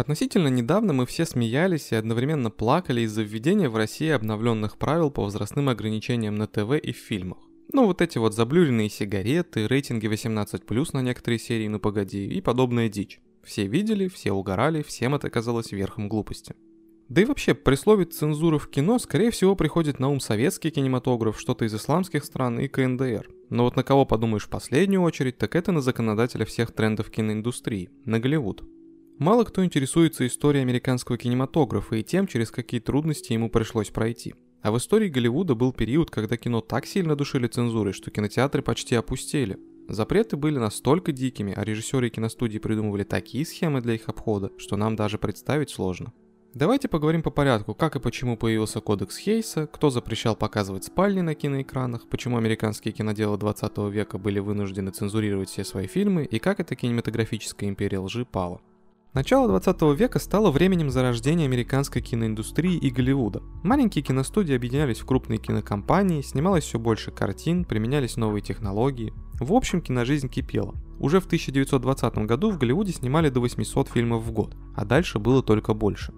Относительно недавно мы все смеялись и одновременно плакали из-за введения в России обновленных правил по возрастным ограничениям на ТВ и в фильмах. Ну вот эти вот заблюренные сигареты, рейтинги 18+, на некоторые серии «Ну погоди» и подобная дичь. Все видели, все угорали, всем это казалось верхом глупости. Да и вообще, при слове «цензура в кино» скорее всего приходит на ум советский кинематограф, что-то из исламских стран и КНДР. Но вот на кого подумаешь в последнюю очередь, так это на законодателя всех трендов киноиндустрии, на Голливуд. Мало кто интересуется историей американского кинематографа и тем, через какие трудности ему пришлось пройти. А в истории Голливуда был период, когда кино так сильно душили цензурой, что кинотеатры почти опустели. Запреты были настолько дикими, а режиссеры и киностудии придумывали такие схемы для их обхода, что нам даже представить сложно. Давайте поговорим по порядку, как и почему появился кодекс Хейса, кто запрещал показывать спальни на киноэкранах, почему американские киноделы 20 века были вынуждены цензурировать все свои фильмы и как эта кинематографическая империя лжи пала. Начало 20 века стало временем зарождения американской киноиндустрии и Голливуда. Маленькие киностудии объединялись в крупные кинокомпании, снималось все больше картин, применялись новые технологии. В общем, киножизнь кипела. Уже в 1920 году в Голливуде снимали до 800 фильмов в год, а дальше было только больше.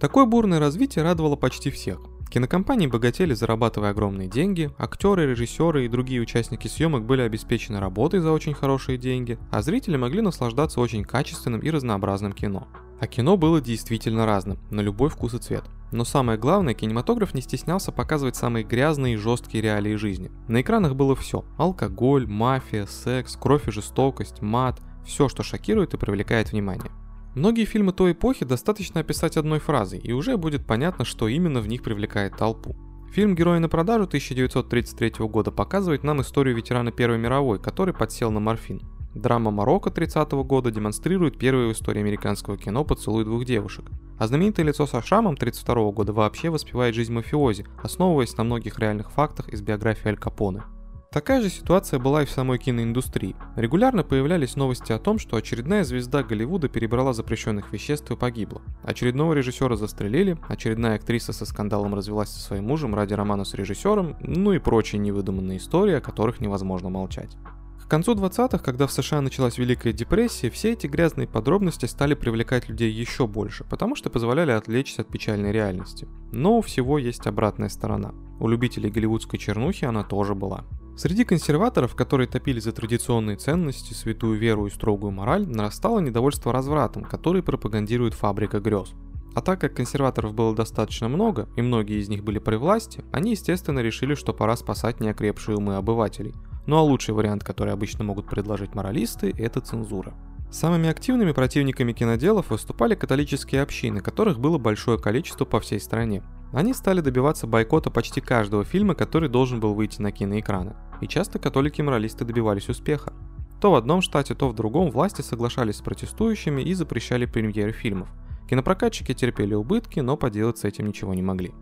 Такое бурное развитие радовало почти всех. Кинокомпании богатели, зарабатывая огромные деньги, актеры, режиссеры и другие участники съемок были обеспечены работой за очень хорошие деньги, а зрители могли наслаждаться очень качественным и разнообразным кино. А кино было действительно разным, на любой вкус и цвет. Но самое главное, кинематограф не стеснялся показывать самые грязные и жесткие реалии жизни. На экранах было все. Алкоголь, мафия, секс, кровь и жестокость, мат. Все, что шокирует и привлекает внимание. Многие фильмы той эпохи достаточно описать одной фразой, и уже будет понятно, что именно в них привлекает толпу. Фильм «Герои на продажу» 1933 года показывает нам историю ветерана Первой мировой, который подсел на морфин. Драма Марокко 30 года демонстрирует первую в истории американского кино «Поцелуй двух девушек». А знаменитое лицо со шрамом 32 года вообще воспевает жизнь мафиози, основываясь на многих реальных фактах из биографии Аль Капоне. Такая же ситуация была и в самой киноиндустрии. Регулярно появлялись новости о том, что очередная звезда Голливуда перебрала запрещенных веществ и погибла. Очередного режиссера застрелили, очередная актриса со скандалом развелась со своим мужем ради романа с режиссером, ну и прочие невыдуманные истории, о которых невозможно молчать. К концу 20-х, когда в США началась Великая депрессия, все эти грязные подробности стали привлекать людей еще больше, потому что позволяли отвлечься от печальной реальности. Но у всего есть обратная сторона. У любителей голливудской чернухи она тоже была. Среди консерваторов, которые топили за традиционные ценности, святую веру и строгую мораль, нарастало недовольство развратом, который пропагандирует фабрика грез. А так как консерваторов было достаточно много, и многие из них были при власти, они естественно решили, что пора спасать неокрепшие умы обывателей. Ну а лучший вариант, который обычно могут предложить моралисты, это цензура. Самыми активными противниками киноделов выступали католические общины, которых было большое количество по всей стране. Они стали добиваться бойкота почти каждого фильма, который должен был выйти на киноэкраны. И часто католики-моралисты добивались успеха. То в одном штате, то в другом власти соглашались с протестующими и запрещали премьеры фильмов. Кинопрокатчики терпели убытки, но поделать с этим ничего не могли.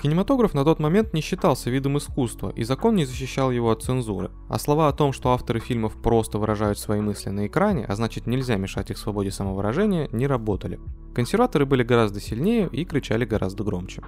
Кинематограф на тот момент не считался видом искусства, и закон не защищал его от цензуры. А слова о том, что авторы фильмов просто выражают свои мысли на экране, а значит нельзя мешать их свободе самовыражения, не работали. Консерваторы были гораздо сильнее и кричали гораздо громче.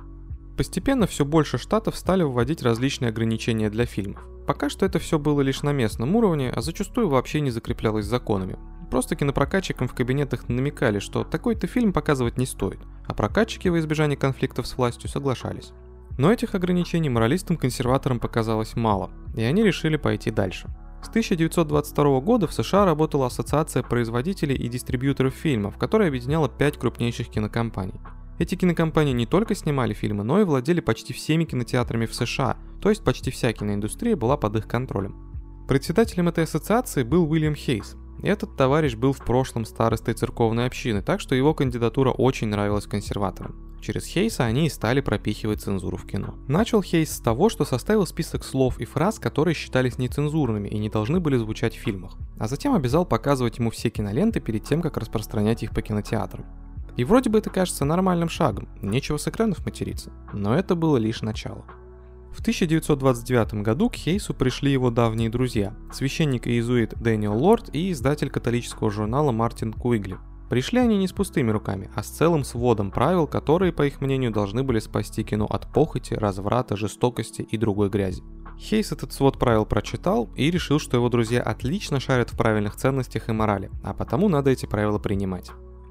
Постепенно все больше штатов стали вводить различные ограничения для фильмов. Пока что это все было лишь на местном уровне, а зачастую вообще не закреплялось законами. Просто кинопрокатчикам в кабинетах намекали, что такой-то фильм показывать не стоит, а прокатчики во избежание конфликтов с властью соглашались. Но этим ограничений моралистам-консерваторам показалось мало, и они решили пойти дальше. С 1922 года в США работала Ассоциация производителей и дистрибьюторов фильмов, которая объединяла пять крупнейших кинокомпаний. Эти кинокомпании не только снимали фильмы, но и владели почти всеми кинотеатрами в США, то есть почти вся киноиндустрия была под их контролем. Председателем этой ассоциации был Уильям Хейс, этот товарищ был в прошлом старостой церковной общины, так что его кандидатура очень нравилась консерваторам. Через Хейса они и стали пропихивать цензуру в кино. Начал Хейс с того, что составил список слов и фраз, которые считались нецензурными и не должны были звучать в фильмах, а затем обязал показывать ему все киноленты перед тем, как распространять их по кинотеатрам. И вроде бы это кажется нормальным шагом, нечего с экранов материться, но это было лишь начало. В 1929 году к Хейсу пришли его давние друзья, священник и иезуит Дэниел Лорд и издатель католического журнала Мартин Куигли. Пришли они не с пустыми руками, а с целым сводом правил, которые, по их мнению, должны были спасти кино от похоти, разврата, жестокости и другой грязи. Хейс этот свод правил прочитал и решил, что его друзья отлично шарят в правильных ценностях и морали, а потому надо эти правила принимать.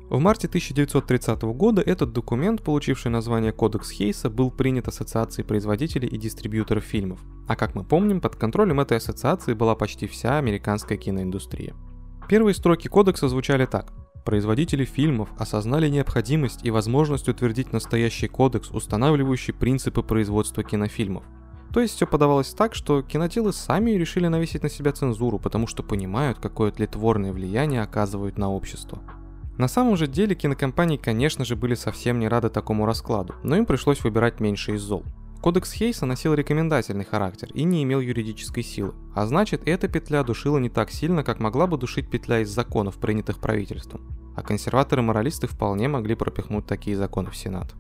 В марте 1930 года этот документ, получивший название Кодекс Хейса, был принят Ассоциацией производителей и дистрибьюторов фильмов. А как мы помним, под контролем этой ассоциации была почти вся американская киноиндустрия. Первые строки кодекса звучали так. Производители фильмов осознали необходимость и возможность утвердить настоящий кодекс, устанавливающий принципы производства кинофильмов. То есть все подавалось так, что киноделы сами решили навесить на себя цензуру, потому что понимают, какое тлетворное влияние оказывают на общество. На самом же деле кинокомпании, конечно же, были совсем не рады такому раскладу, но им пришлось выбирать меньше из зол. Кодекс Хейса носил рекомендательный характер и не имел юридической силы, а значит эта петля душила не так сильно, как могла бы душить петля из законов, принятых правительством. А консерваторы-моралисты вполне могли пропихнуть такие законы в Сенат.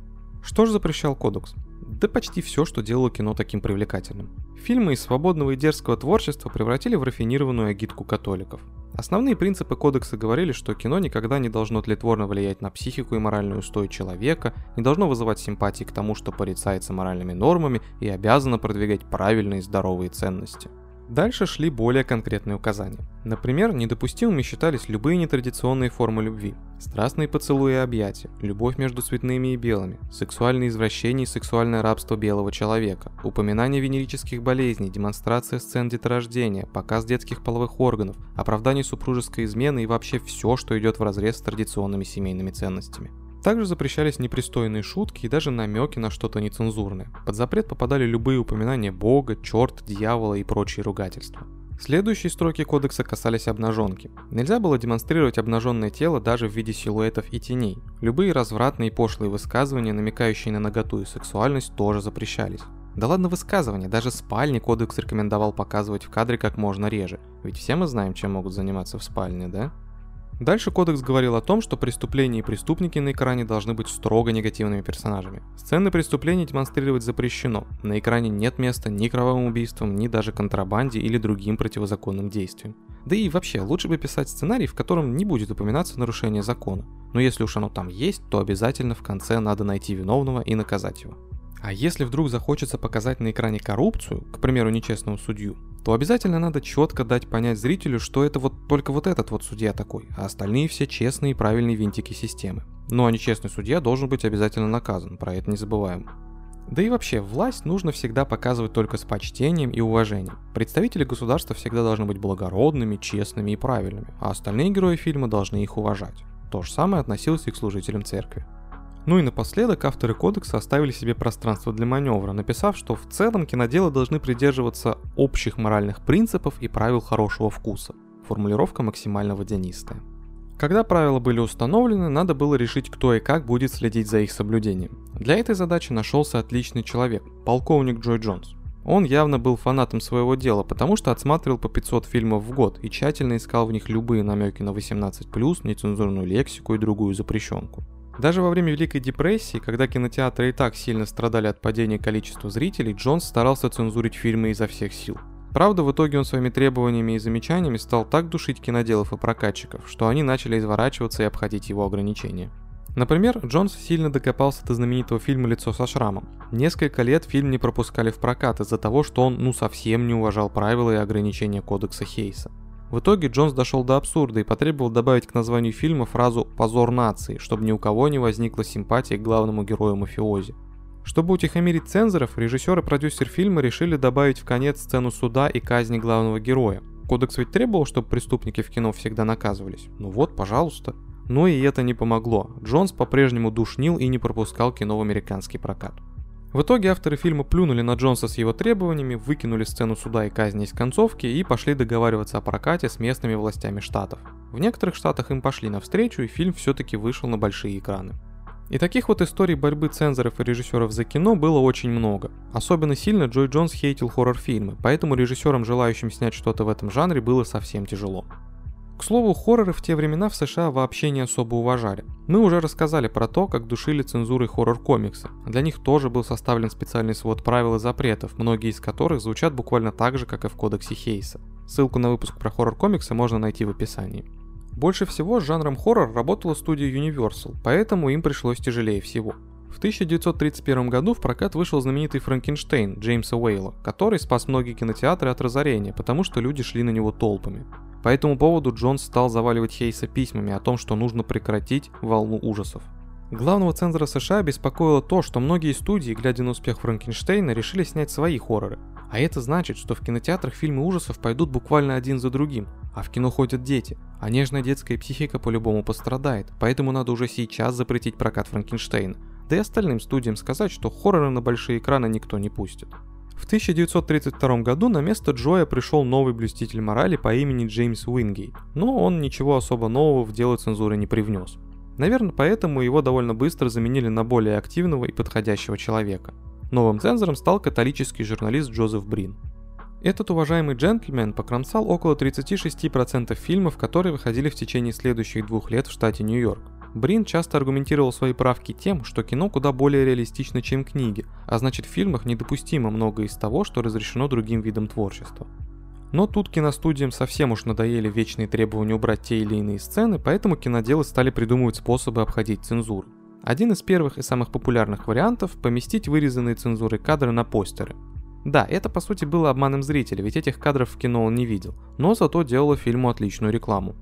Что же запрещал кодекс? Да почти все, что делало кино таким привлекательным. Фильмы из свободного и дерзкого творчества превратили в рафинированную агитку католиков. Основные принципы кодекса говорили, что кино никогда не должно тлетворно влиять на психику и моральную устой человека, не должно вызывать симпатии к тому, что порицается моральными нормами и обязано продвигать правильные и здоровые ценности. Дальше шли более конкретные указания. Например, недопустимыми считались любые нетрадиционные формы любви. Страстные поцелуи и объятия, любовь между цветными и белыми, сексуальные извращения и сексуальное рабство белого человека, упоминание венерических болезней, демонстрация сцен деторождения, показ детских половых органов, оправдание супружеской измены и вообще все, что идет в разрез с традиционными семейными ценностями. Также запрещались непристойные шутки и даже намеки на что-то нецензурное. Под запрет попадали любые упоминания бога, черт, дьявола и прочие ругательства. Следующие строки кодекса касались обнаженки. Нельзя было демонстрировать обнаженное тело даже в виде силуэтов и теней. Любые развратные и пошлые высказывания, намекающие на наготу и сексуальность, тоже запрещались. Да ладно высказывания, даже спальни кодекс рекомендовал показывать в кадре как можно реже. Ведь все мы знаем, чем могут заниматься в спальне, да? Дальше кодекс говорил о том, что преступления и преступники на экране должны быть строго негативными персонажами. Сцены преступлений демонстрировать запрещено. На экране нет места ни кровавым убийствам, ни даже контрабанде или другим противозаконным действиям. Да и вообще, лучше бы писать сценарий, в котором не будет упоминаться нарушение закона. Но если уж оно там есть, то обязательно в конце надо найти виновного и наказать его. А если вдруг захочется показать на экране коррупцию, к примеру, нечестного судью, то обязательно надо четко дать понять зрителю, что это вот только вот этот вот судья такой, а остальные все честные и правильные винтики системы. Ну а нечестный судья должен быть обязательно наказан, про это не забываем. Да и вообще, власть нужно всегда показывать только с почтением и уважением. Представители государства всегда должны быть благородными, честными и правильными, а остальные герои фильма должны их уважать. То же самое относилось и к служителям церкви. Ну и напоследок авторы кодекса оставили себе пространство для маневра, написав, что в целом киноделы должны придерживаться общих моральных принципов и правил хорошего вкуса. Формулировка максимально водянистая. Когда правила были установлены, надо было решить, кто и как будет следить за их соблюдением. Для этой задачи нашелся отличный человек, полковник Джой Джонс. Он явно был фанатом своего дела, потому что отсматривал по 500 фильмов в год и тщательно искал в них любые намеки на 18+, нецензурную лексику и другую запрещенку. Даже во время Великой депрессии, когда кинотеатры и так сильно страдали от падения количества зрителей, Джонс старался цензурить фильмы изо всех сил. Правда, в итоге он своими требованиями и замечаниями стал так душить киноделов и прокатчиков, что они начали изворачиваться и обходить его ограничения. Например, Джонс сильно докопался до знаменитого фильма «Лицо со шрамом». Несколько лет фильм не пропускали в прокат из-за того, что он ну совсем не уважал правила и ограничения кодекса Хейса. В итоге Джонс дошел до абсурда и потребовал добавить к названию фильма фразу «позор нации», чтобы ни у кого не возникла симпатия к главному герою мафиози. Чтобы утихомирить цензоров, режиссер и продюсер фильма решили добавить в конец сцену суда и казни главного героя. Кодекс ведь требовал, чтобы преступники в кино всегда наказывались. Ну вот, пожалуйста. Но и это не помогло. Джонс по-прежнему душнил и не пропускал кино в американский прокат. В итоге авторы фильма плюнули на Джонса с его требованиями, выкинули сцену суда и казни из концовки и пошли договариваться о прокате с местными властями штатов. В некоторых штатах им пошли навстречу и фильм все-таки вышел на большие экраны. И таких вот историй борьбы цензоров и режиссеров за кино было очень много. Особенно сильно Джой Джонс хейтил хоррор-фильмы, поэтому режиссерам, желающим снять что-то в этом жанре, было совсем тяжело. К слову, хорроры в те времена в США вообще не особо уважали. Мы уже рассказали про то, как душили цензурой хоррор-комиксы. Для них тоже был составлен специальный свод правил и запретов, многие из которых звучат буквально так же, как и в кодексе Хейса. Ссылку на выпуск про хоррор-комиксы можно найти в описании. Больше всего с жанром хоррор работала студия Universal, поэтому им пришлось тяжелее всего. В 1931 году в прокат вышел знаменитый Франкенштейн Джеймса Уэйла, который спас многие кинотеатры от разорения, потому что люди шли на него толпами. По этому поводу Джонс стал заваливать Хейса письмами о том, что нужно прекратить волну ужасов. Главного цензора США беспокоило то, что многие студии, глядя на успех Франкенштейна, решили снять свои хорроры. А это значит, что в кинотеатрах фильмы ужасов пойдут буквально один за другим, а в кино ходят дети, а нежная детская психика по-любому пострадает, поэтому надо уже сейчас запретить прокат Франкенштейна. Да и остальным студиям сказать, что хорроры на большие экраны никто не пустит. В 1932 году на место Джоя пришел новый блюститель морали по имени Джеймс Уингейт, но он ничего особо нового в дело цензуры не привнес. Наверное, поэтому его довольно быстро заменили на более активного и подходящего человека. Новым цензором стал католический журналист Джозеф Брин. Этот уважаемый джентльмен покромсал около 36% фильмов, которые выходили в течение следующих двух лет в штате Нью-Йорк. Брин часто аргументировал свои правки тем, что кино куда более реалистично, чем книги, а значит в фильмах недопустимо многое из того, что разрешено другим видам творчества. Но тут киностудиям совсем уж надоели вечные требования убрать те или иные сцены, поэтому киноделы стали придумывать способы обходить цензуру. Один из первых и самых популярных вариантов – поместить вырезанные цензурой кадры на постеры. Да, это по сути было обманом зрителя, ведь этих кадров в кино он не видел, но зато делало фильму отличную рекламу.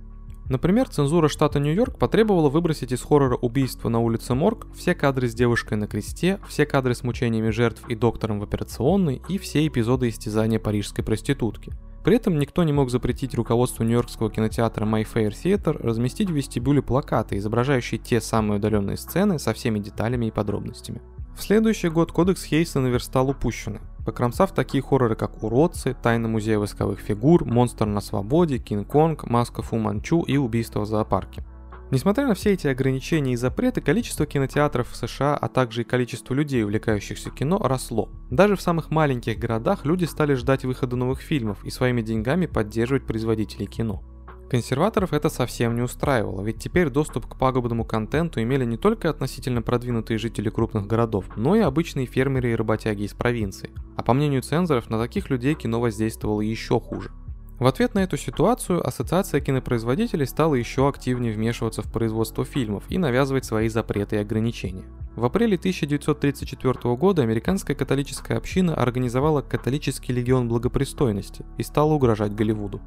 Например, цензура штата Нью-Йорк потребовала выбросить из хоррора «Убийство на улице Морг» все кадры с девушкой на кресте, все кадры с мучениями жертв и доктором в операционной и все эпизоды истязания парижской проститутки – при этом никто не мог запретить руководству Нью-Йоркского кинотеатра Mayfair Theatre разместить в вестибюле плакаты, изображающие те самые удаленные сцены со всеми деталями и подробностями. В следующий год кодекс Хейса наверстал упущенный, покромсав такие хорроры, как «Уродцы», «Тайна музея восковых фигур», «Монстр на свободе», «Кинг-Конг», «Маска Фу Манчу» и «Убийство в зоопарке». Несмотря на все эти ограничения и запреты, количество кинотеатров в США, а также и количество людей, увлекающихся кино, росло. Даже в самых маленьких городах люди стали ждать выхода новых фильмов и своими деньгами поддерживать производителей кино. Консерваторов это совсем не устраивало, ведь теперь доступ к пагубному контенту имели не только относительно продвинутые жители крупных городов, но и обычные фермеры и работяги из провинции. А по мнению цензоров, на таких людей кино воздействовало еще хуже. В ответ на эту ситуацию Ассоциация кинопроизводителей стала еще активнее вмешиваться в производство фильмов и навязывать свои запреты и ограничения. В апреле 1934 года американская католическая община организовала католический легион благопристойности и стала угрожать Голливуду.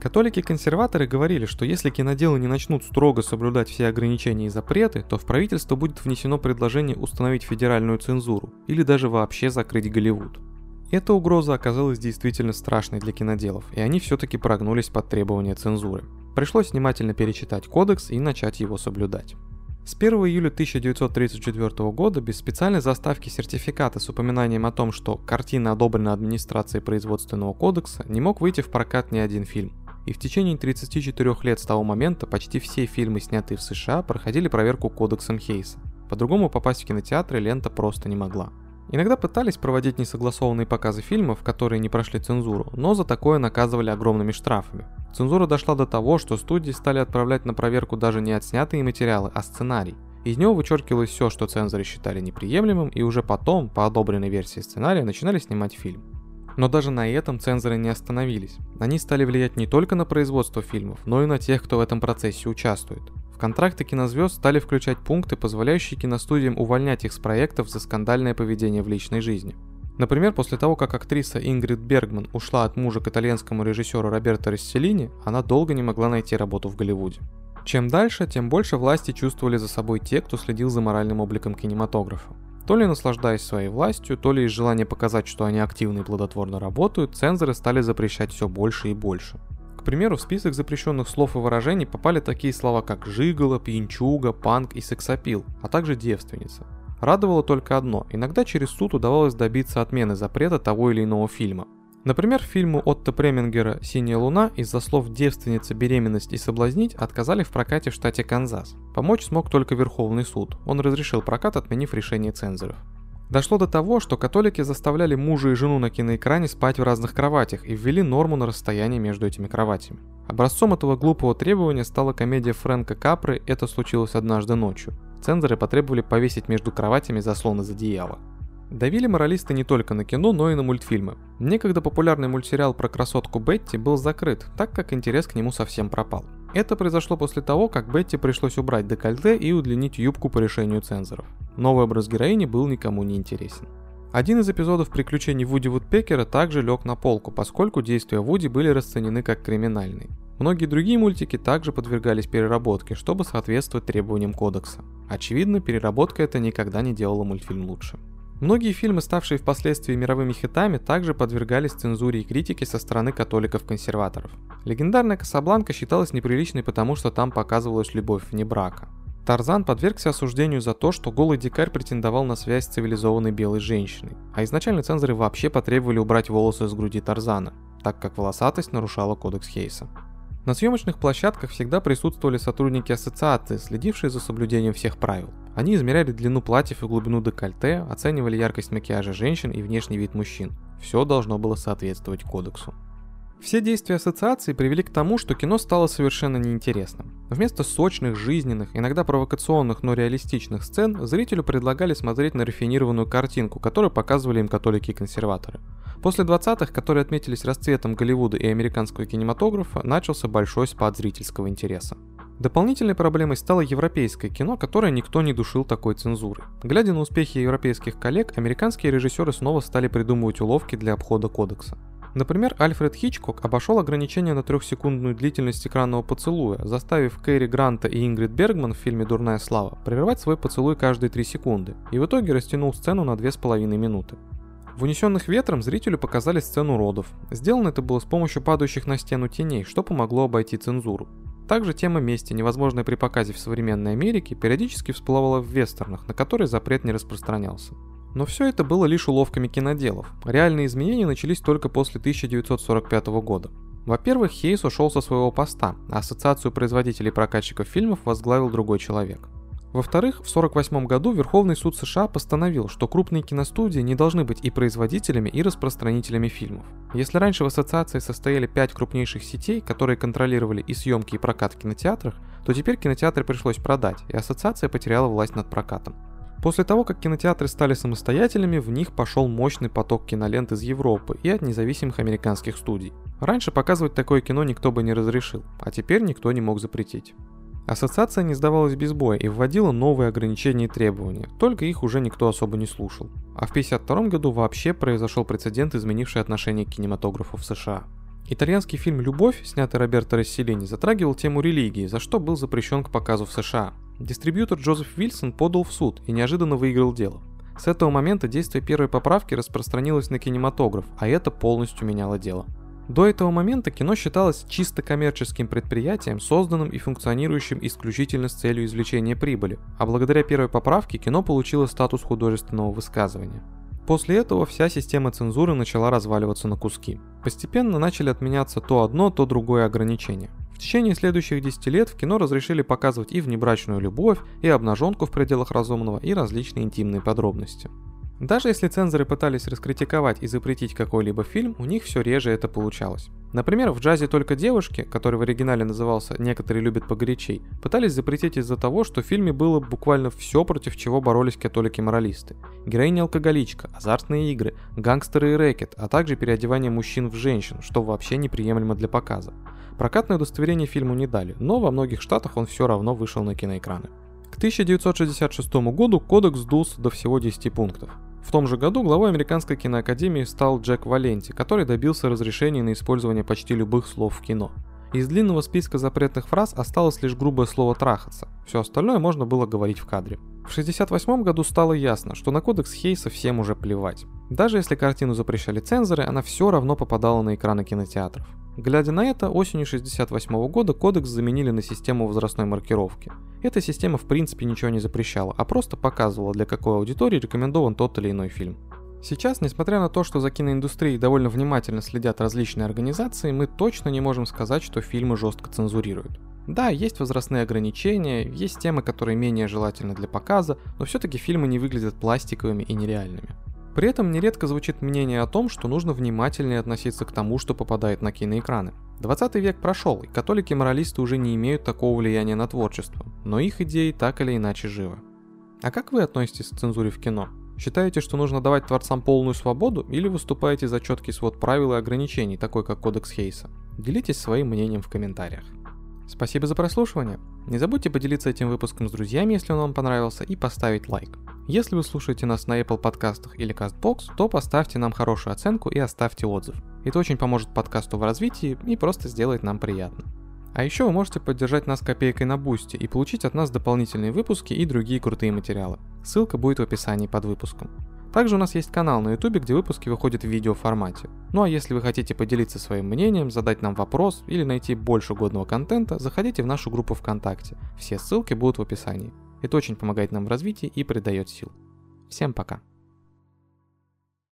Католики-консерваторы говорили, что если киноделы не начнут строго соблюдать все ограничения и запреты, то в правительство будет внесено предложение установить федеральную цензуру или даже вообще закрыть Голливуд. Эта угроза оказалась действительно страшной для киноделов, и они все-таки прогнулись под требования цензуры. Пришлось внимательно перечитать кодекс и начать его соблюдать. С 1 июля 1934 года без специальной заставки сертификата с упоминанием о том, что картина одобрена администрацией производственного кодекса, не мог выйти в прокат ни один фильм. И в течение 34 лет с того момента почти все фильмы, снятые в США, проходили проверку кодексом Хейса. По-другому попасть в кинотеатры лента просто не могла. Иногда пытались проводить несогласованные показы фильмов, которые не прошли цензуру, но за такое наказывали огромными штрафами. Цензура дошла до того, что студии стали отправлять на проверку даже не отснятые материалы, а сценарий. Из него вычеркивалось все, что цензоры считали неприемлемым, и уже потом, по одобренной версии сценария, начинали снимать фильм. Но даже на этом цензоры не остановились. Они стали влиять не только на производство фильмов, но и на тех, кто в этом процессе участвует. В контракты кинозвезд стали включать пункты, позволяющие киностудиям увольнять их с проектов за скандальное поведение в личной жизни. Например, после того, как актриса Ингрид Бергман ушла от мужа к итальянскому режиссеру Роберто Расселини, она долго не могла найти работу в Голливуде. Чем дальше, тем больше власти чувствовали за собой те, кто следил за моральным обликом кинематографа. То ли наслаждаясь своей властью, то ли из желания показать, что они активно и плодотворно работают, цензоры стали запрещать все больше и больше. К примеру, в список запрещенных слов и выражений попали такие слова, как «жиголо», «пьянчуга», «панк» и «сексапил», а также «девственница». Радовало только одно – иногда через суд удавалось добиться отмены запрета того или иного фильма. Например, фильму Отто Премингера «Синяя луна» из-за слов «девственница», «беременность» и «соблазнить» отказали в прокате в штате Канзас. Помочь смог только Верховный суд. Он разрешил прокат, отменив решение цензоров. Дошло до того, что католики заставляли мужа и жену на киноэкране спать в разных кроватях и ввели норму на расстоянии между этими кроватями. Образцом этого глупого требования стала комедия Фрэнка Капры «Это случилось однажды ночью». Цензоры потребовали повесить между кроватями заслон из одеяла. Давили моралисты не только на кино, но и на мультфильмы. Некогда популярный мультсериал про красотку Бетти был закрыт, так как интерес к нему совсем пропал. Это произошло после того, как Бетти пришлось убрать декольте и удлинить юбку по решению цензоров. Новый образ героини был никому не интересен. Один из эпизодов приключений Вуди Вудпекера также лег на полку, поскольку действия Вуди были расценены как криминальные. Многие другие мультики также подвергались переработке, чтобы соответствовать требованиям кодекса. Очевидно, переработка это никогда не делала мультфильм лучше. Многие фильмы, ставшие впоследствии мировыми хитами, также подвергались цензуре и критике со стороны католиков-консерваторов. Легендарная Касабланка считалась неприличной, потому что там показывалась любовь вне брака. Тарзан подвергся осуждению за то, что голый дикарь претендовал на связь с цивилизованной белой женщиной, а изначально цензоры вообще потребовали убрать волосы с груди Тарзана, так как волосатость нарушала кодекс Хейса. На съемочных площадках всегда присутствовали сотрудники ассоциации, следившие за соблюдением всех правил. Они измеряли длину платьев и глубину декольте, оценивали яркость макияжа женщин и внешний вид мужчин. Все должно было соответствовать кодексу. Все действия ассоциации привели к тому, что кино стало совершенно неинтересным. Вместо сочных, жизненных, иногда провокационных, но реалистичных сцен, зрителю предлагали смотреть на рафинированную картинку, которую показывали им католики и консерваторы. После 20-х, которые отметились расцветом Голливуда и американского кинематографа, начался большой спад зрительского интереса. Дополнительной проблемой стало европейское кино, которое никто не душил такой цензуры. Глядя на успехи европейских коллег, американские режиссеры снова стали придумывать уловки для обхода кодекса. Например, Альфред Хичкок обошел ограничение на трехсекундную длительность экранного поцелуя, заставив Кэрри Гранта и Ингрид Бергман в фильме «Дурная слава» прерывать свой поцелуй каждые три секунды, и в итоге растянул сцену на две с половиной минуты. В «Унесенных ветром» зрителю показали сцену родов. Сделано это было с помощью падающих на стену теней, что помогло обойти цензуру. Также тема мести, невозможная при показе в современной Америке, периодически всплывала в вестернах, на которые запрет не распространялся. Но все это было лишь уловками киноделов. Реальные изменения начались только после 1945 года. Во-первых, Хейс ушел со своего поста, а Ассоциацию производителей и прокатчиков фильмов возглавил другой человек. Во-вторых, в 1948 году Верховный суд США постановил, что крупные киностудии не должны быть и производителями, и распространителями фильмов. Если раньше в ассоциации состояли пять крупнейших сетей, которые контролировали и съемки, и прокат в кинотеатрах, то теперь кинотеатры пришлось продать, и ассоциация потеряла власть над прокатом. После того, как кинотеатры стали самостоятельными, в них пошел мощный поток кинолент из Европы и от независимых американских студий. Раньше показывать такое кино никто бы не разрешил, а теперь никто не мог запретить. Ассоциация не сдавалась без боя и вводила новые ограничения и требования, только их уже никто особо не слушал. А в 1952 году вообще произошел прецедент, изменивший отношение к кинематографу в США. Итальянский фильм «Любовь», снятый Роберто Расселини, затрагивал тему религии, за что был запрещен к показу в США. Дистрибьютор Джозеф Вильсон подал в суд и неожиданно выиграл дело. С этого момента действие первой поправки распространилось на кинематограф, а это полностью меняло дело. До этого момента кино считалось чисто коммерческим предприятием, созданным и функционирующим исключительно с целью извлечения прибыли, а благодаря первой поправке кино получило статус художественного высказывания. После этого вся система цензуры начала разваливаться на куски. Постепенно начали отменяться то одно, то другое ограничение. В течение следующих 10 лет в кино разрешили показывать и внебрачную любовь, и обнаженку в пределах разумного, и различные интимные подробности. Даже если цензоры пытались раскритиковать и запретить какой-либо фильм, у них все реже это получалось. Например, в джазе «Только девушки», который в оригинале назывался «Некоторые любят погорячей», пытались запретить из-за того, что в фильме было буквально все, против чего боролись католики-моралисты. Героиня-алкоголичка, азартные игры, гангстеры и рэкет, а также переодевание мужчин в женщин, что вообще неприемлемо для показа. Прокатное удостоверение фильму не дали, но во многих штатах он все равно вышел на киноэкраны. К 1966 году кодекс сдулся до всего 10 пунктов. В том же году главой Американской киноакадемии стал Джек Валенти, который добился разрешения на использование почти любых слов в кино. Из длинного списка запретных фраз осталось лишь грубое слово «трахаться». Все остальное можно было говорить в кадре. В 1968 году стало ясно, что на кодекс Хейса всем уже плевать. Даже если картину запрещали цензоры, она все равно попадала на экраны кинотеатров. Глядя на это, осенью 1968 года кодекс заменили на систему возрастной маркировки. Эта система в принципе ничего не запрещала, а просто показывала, для какой аудитории рекомендован тот или иной фильм. Сейчас, несмотря на то, что за киноиндустрией довольно внимательно следят различные организации, мы точно не можем сказать, что фильмы жестко цензурируют. Да, есть возрастные ограничения, есть темы, которые менее желательны для показа, но все-таки фильмы не выглядят пластиковыми и нереальными. При этом нередко звучит мнение о том, что нужно внимательнее относиться к тому, что попадает на киноэкраны. 20 век прошел, и католики-моралисты уже не имеют такого влияния на творчество, но их идеи так или иначе живы. А как вы относитесь к цензуре в кино? Считаете, что нужно давать творцам полную свободу или выступаете за четкий свод правил и ограничений, такой как Кодекс Хейса? Делитесь своим мнением в комментариях. Спасибо за прослушивание. Не забудьте поделиться этим выпуском с друзьями, если он вам понравился, и поставить лайк. Если вы слушаете нас на Apple подкастах или CastBox, то поставьте нам хорошую оценку и оставьте отзыв. Это очень поможет подкасту в развитии и просто сделает нам приятно. А еще вы можете поддержать нас копейкой на бусте и получить от нас дополнительные выпуски и другие крутые материалы. Ссылка будет в описании под выпуском. Также у нас есть канал на YouTube, где выпуски выходят в видеоформате. Ну а если вы хотите поделиться своим мнением, задать нам вопрос или найти больше годного контента, заходите в нашу группу ВКонтакте. Все ссылки будут в описании. Это очень помогает нам в развитии и придает сил. Всем пока!